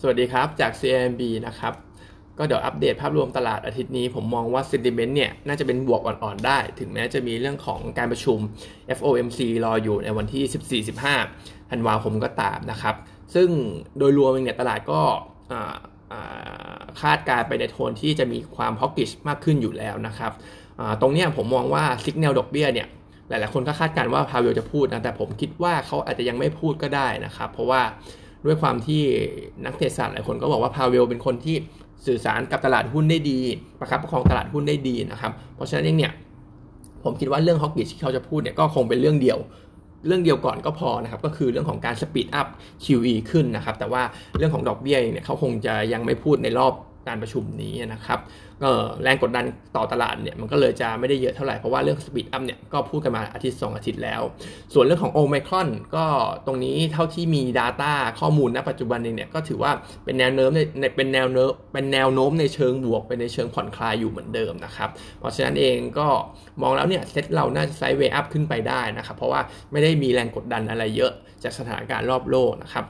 สวัสดีครับจาก CMB นะครับ ก็เดี๋ยวอัปเดตภาพรวมตลาดอาทิตย์นี้ ผมมองว่า sentiment เนี่ย น่าจะเป็นบวกอ่อนๆได้ ถึงแม้จะมีเรื่องของการประชุม FOMC รออยู่ในวันที่ 14-15ธันวาคมก็ตามนะครับ ซึ่งโดยรวมเนี่ยตลาดก็คาดการไปในโทนที่จะมีความฮอกกิชมากขึ้นอยู่แล้วนะครับ ตรงนี้ผมมองว่าสิกแนลดอกเบี้ยเนี่ยหลายๆคนก็คาดการว่าพาเวลจะพูดนะแต่ผมคิดว่าเขาอาจจะยังไม่พูดก็ได้นะครับ เพราะว่า ด้วยความที่นักเศรษฐศาสตร์หลายคนก็บอกว่าพาเวลเป็นคนที่สื่อสารกับตลาดหุ้นได้ดีประคับประคองตลาดหุ้นได้ดีนะครับ เพราะฉะนั้นเองเนี่ยผมคิดว่าเรื่อง hawkish ที่เขาจะพูดเนี่ยก็คงเป็นเรื่องเดียว เรื่องเดียวก่อนก็พอนะครับ ก็คือเรื่องของการสปีดอัพ QE ขึ้นนะครับ แต่ว่าเรื่องของดอกเบี้ยเนี่ยเขาคงจะยังไม่พูดในรอบ การประชุมนี้นะครับแรงกดดันต่อตลาดเนี่ยมันก็เลยจะไม่ได้เยอะเท่าไหร่ เพราะว่าเรื่อง speed up เนี่ยก็พูดกันมาอาทิตย์ 2 อาทิตย์แล้ว ส่วนเรื่องของโอไมครอนก็ตรงนี้เท่าที่มี Data ข้อมูลณปัจจุบันเองเนี่ยก็ถือว่าเป็นแนวโน้มในเป็นแนวโน้มเป็นแนวโน้มในเชิงบวกเป็นในเชิงผ่อนคลายอยู่เหมือนเดิมนะครับเพราะฉะนั้นเองก็มองแล้วเนี่ยเซ็ตเราน่าจะ sideway up ขึ้นไปได้นะครับเพราะว่าไม่ได้มีแรงกดดันอะไรเยอะจากสถานการณ์รอบโลกนะครับ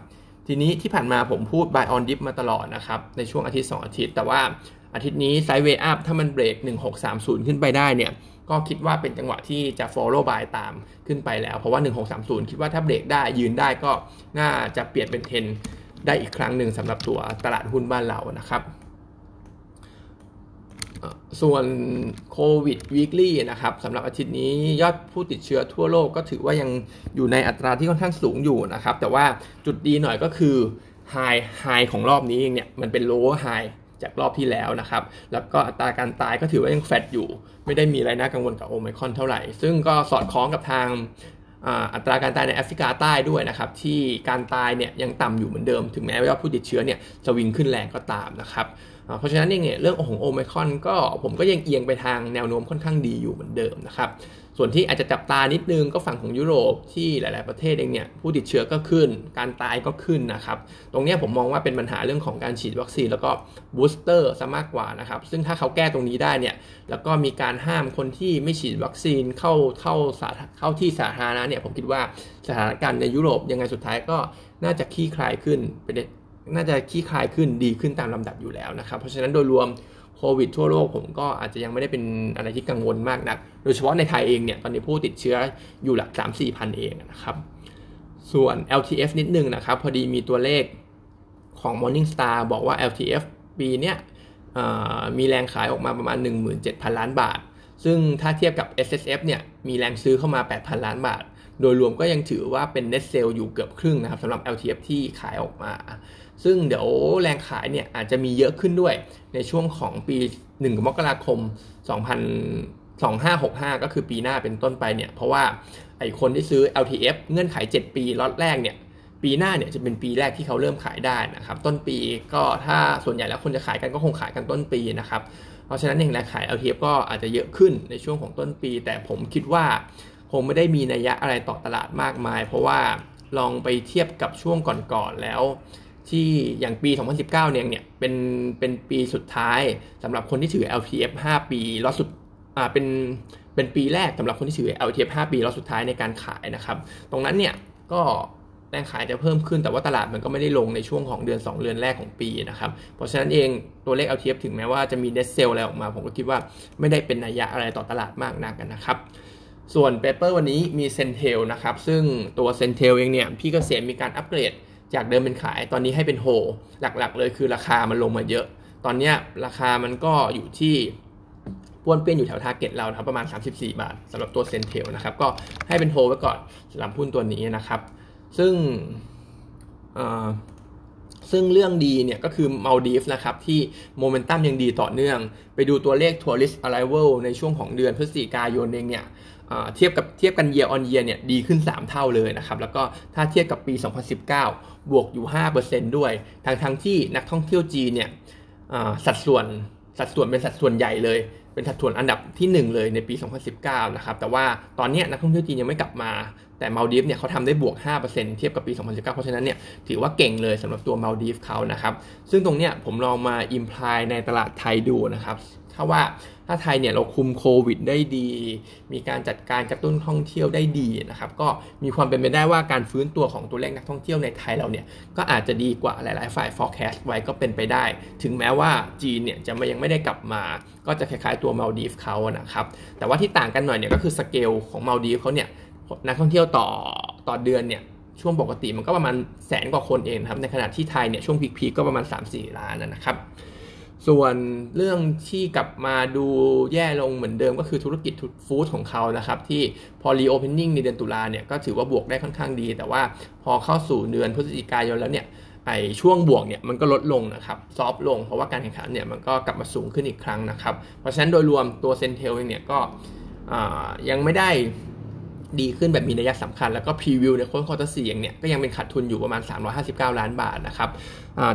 ทีนี้ที่ผ่านมาผมพูด buy on dip มาตลอดนะครับ ในช่วงอาทิตย์ 2 อาทิตย์ แต่ว่าอาทิตย์นี้ sideway up ถ้ามันเบรก 1630 ขึ้นไปได้เนี่ย ก็คิดว่าเป็นจังหวะที่จะ follow by ตามขึ้นไปแล้ว เพราะว่า 1630 คิดว่าถ้าเบรกได้ยืนได้ก็น่าจะเปลี่ยนเป็นเทนได้อีกครั้งหนึ่งสำหรับตัวตลาดหุ้นบ้านเรานะครับ ส่วนโควิดวีคลี่นะครับสำหรับอาทิตย์นี้ยอดผู้ติดเชื้อทั่วโลกก็ถือว่ายังอยู่ในอัตราที่ค่อนข้างสูงอยู่นะครับ แต่ว่าจุดดีหน่อยก็คือไฮไฮของรอบนี้เองเนี่ยมันเป็นโลว์ไฮจากรอบที่แล้วนะครับ แล้วก็อัตราการตายก็ถือว่ายังแฟดอยู่ ไม่ได้มีอะไรน่ากังวลกับโอไมคอนเท่าไหร่ ซึ่งก็สอดคล้องกับทาง อัตราการตายในแอฟริกาใต้ด้วยนะครับที่การตายเนี่ยยังต่ำอยู่เหมือนเดิม ถึงแม้ว่าผู้ติดเชื้อเนี่ยจะวิ่งขึ้นแรงก็ตามนะครับเพราะฉะนั้นเองเนี่ยเรื่องของโอไมคอนก็ผมก็ยังเอียงไปทางแนวโน้มค่อนข้างดีอยู่เหมือนเดิมนะครับ ส่วนที่อาจจะจับตานิดนึงก็ฝั่งของยุโรปที่หลาย ๆ ประเทศเองเนี่ยผู้ติดเชื้อก็ขึ้น การตายก็ขึ้นนะครับ ตรงนี้ผมมองว่าเป็นปัญหาเรื่องของการฉีดวัคซีนแล้วก็ booster ซะมากกว่านะครับ ซึ่งถ้าเขาแก้ตรงนี้ได้เนี่ยแล้วก็มีการห้ามคนที่ไม่ฉีดวัคซีนเข้าเข้าสาเข้าที่สาธารณะเนี่ยผมคิดว่าสถานการณ์ในยุโรปยังไงสุดท้ายก็น่าจะคลี่คลายขึ้นเป็นน่าจะคลี่คลายขึ้นดีขึ้นตามลำดับอยู่แล้วนะครับ เพราะฉะนั้นโดยรวม โควิดทั่วโลกผมก็อาจจะยังไม่ได้เป็นอะไรที่กังวลมากนัก โดยเฉพาะในไทยเองเนี่ยตอนนี้ผู้ติดเชื้ออยู่หลัก 3 4 พันเองนะครับส่วน LTF นิดนึงนะครับพอดีมีตัวเลขของ Morningstar บอกว่า LTF ปีเนี้ยมีแรงขายออกมาประมาณ 17,000 ล้านบาท ซึ่งถ้าเทียบกับ SSF เนี่ยมีแรงซื้อเข้ามา 8,000 ล้านบาท โดยรวมก็ยังถือว่าเป็น net sale อยู่เกือบครึ่งนะครับสำหรับ LTF ที่ขายออกมา ซึ่งเดี๋ยวแรงขายเนี่ยอาจจะมีเยอะขึ้นด้วยในช่วงของปี 1 มกราคม2565 ก็คือปีหน้าเป็นต้นไปเนี่ย เพราะว่าไอคนที่ซื้อ LTF เงื่อนไข 7 ปีล็อตแรกเนี่ย ปีหน้าเนี่ยจะเป็นปีแรกที่เขาเริ่มขายได้นะครับ ต้นปีก็ถ้าส่วนใหญ่แล้วคนจะขายกันก็คงขายกันต้นปีนะครับ เพราะฉะนั้นเองแรงขาย LTF ก็อาจจะเยอะขึ้นในช่วงของต้นปี แต่ผมคิดว่า คงไม่ได้มีนัยยะอะไรต่อตลาดมากมาย เพราะว่าลองไปเทียบกับช่วงก่อนๆแล้ว ที่อย่างปี 2019 เนี่ยเนี่ยเป็นเป็นปีสุดท้ายสำหรับคนที่ถือ LTF 5 ปีล็อตสุดอ่าเป็นเป็นปีแรกสำหรับคนที่ถือ LTF 5 ปีล็อตสุดท้ายในการขายนะครับ ตรงนั้นเนี่ยก็แรงขายจะเพิ่มขึ้นแต่ว่าตลาดมันก็ไม่ได้ลงในช่วงของเดือน 2 เดือนแรกของปีนะครับ เพราะฉะนั้นเองตัวเลข LTF ถึงแม้ว่าจะมีแรงเซลอะไรออกมา ผมก็คิดว่าไม่ได้เป็นนัยยะอะไรต่อตลาดมากนักกันนะครับ ส่วน paper วันนี้มีเซนเทลนะครับ ซึ่งตัวเซนเทลเองเนี่ย พี่เกษมมีการอัปเกรด จากเดิมเป็นขายตอนนี้ให้เป็นโฮหลักๆ เลยคือราคามันลงมาเยอะ ตอนนี้ราคามันก็อยู่ที่ป้วนเปี้ยนอยู่แถว target เราครับประมาณ 34 บาทสำหรับตัวเซนเทลนะครับ ก็ให้เป็นโฮไว้ก่อนสำหรับหุ้นตัวนี้นะครับ ซึ่ง ซึ่งเรื่องดีเนี่ยก็คือมาลดีฟนะครับที่โมเมนตัมยังดีต่อเนื่อง ไปดูตัวเลขทัวริสต์อะไ i เวลในช่วงของเดือนพฤศจิกายนเองเนี่ยเทียบกับเทียบกัน year on year เนี่ยดีขึ้น 3 เท่าเลยนะครับแล้วก็ถ้าเทียบกับปี 2019 บวกอยู่ 5%ด้วยทั้งทั้งที่นักท่องเที่ยวจีนเนี่ยสัดส่วนสัดส่วนเป็นสัดส่วนใหญ่เลย เป็นสัดส่วนอันดับที่ 1 เลยในปี 2019 นะครับแต่ว่าตอนนี้นักท่องเที่ยวจีนยังไม่กลับมาแต่มาลดีฟเนี่ยเขาทำได้บวก 5%เทียบกับปี 2019 เพราะฉะนั้นเนี่ยถือว่าเก่งเลยสำหรับตัวมาลดีฟเขานะครับ ซึ่งตรงเนี้ยผมลองมา imply ในตลาดไทยดูนะครับถ้าว่าถ้าไทยเนี่ยเราคุมโควิดได้ดี มีการจัดการกระตุ้นท่องเที่ยวได้ดีนะครับ ก็มีความเป็นไปได้ว่าการฟื้นตัวของตัวเลขนักท่องเที่ยวในไทยเราเนี่ย ก็อาจจะดีกว่าหลาย ๆ ฝ่าย forecast ไว้ก็เป็นไปได้ ถึงแม้ว่าจีนเนี่ยจะยังไม่ได้กลับมา ก็จะคล้าย ๆ ตัวมาลดีฟเขานะครับ แต่ว่าที่ต่างกันหน่อยเนี่ยก็คือสเกลของมาลดีฟเขาเนี่ย นักท่องเที่ยวต่อต่อเดือนเนี่ยช่วงปกติมันก็ประมาณแสนกว่าคนเองครับในขณะที่ไทยเนี่ยช่วงพีคๆก็ประมาณ 3-4 ล้านนะครับ ส่วนเรื่องที่กลับมาดูแย่ลงเหมือนเดิมก็คือธุรกิจ food ของเขานะครับที่พอ reopening ในเดือนตุลาเนี่ยก็ถือว่าบวกได้ค่อนข้างดี แต่ว่าพอเข้าสู่เดือนพฤศจิกายนแล้วเนี่ยไอ้ช่วงบวกเนี่ยมันก็ลดลงนะครับ soft ลง เพราะว่าการแข่งขันเนี่ยมันก็กลับมาสูงขึ้นอีกครั้งนะครับเพราะฉะนั้นโดยรวมตัวเซนเทลเนี่ยก็ยังไม่ได้ ดีขึ้นแบบมีนัยสำคัญ แล้วก็ preview ใน quarter สี่อย่างเนี่ยก็ยังเป็นขาดทุนอยู่ประมาณ 359 ล้านบาทนะครับ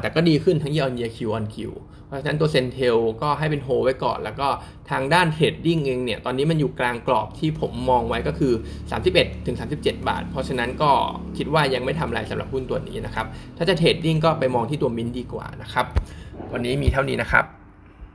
แต่ก็ดีขึ้นทั้ง year on year Q on Q เพราะฉะนั้นตัวเซนเทลก็ให้เป็นโฮไว้ก่อน แล้วก็ทางด้าน trading เองเนี่ยตอนนี้มันอยู่กลางกรอบที่ผมมองไว้ก็คือ 31ถึง37 บาท เพราะฉะนั้นก็คิดว่ายังไม่ทำอะไรสำหรับหุ้นตัวนี้นะครับถ้าจะ trading ก็ไปมองที่ตัวมินดีกว่านะครับวันนี้มีเท่านี้นะครับ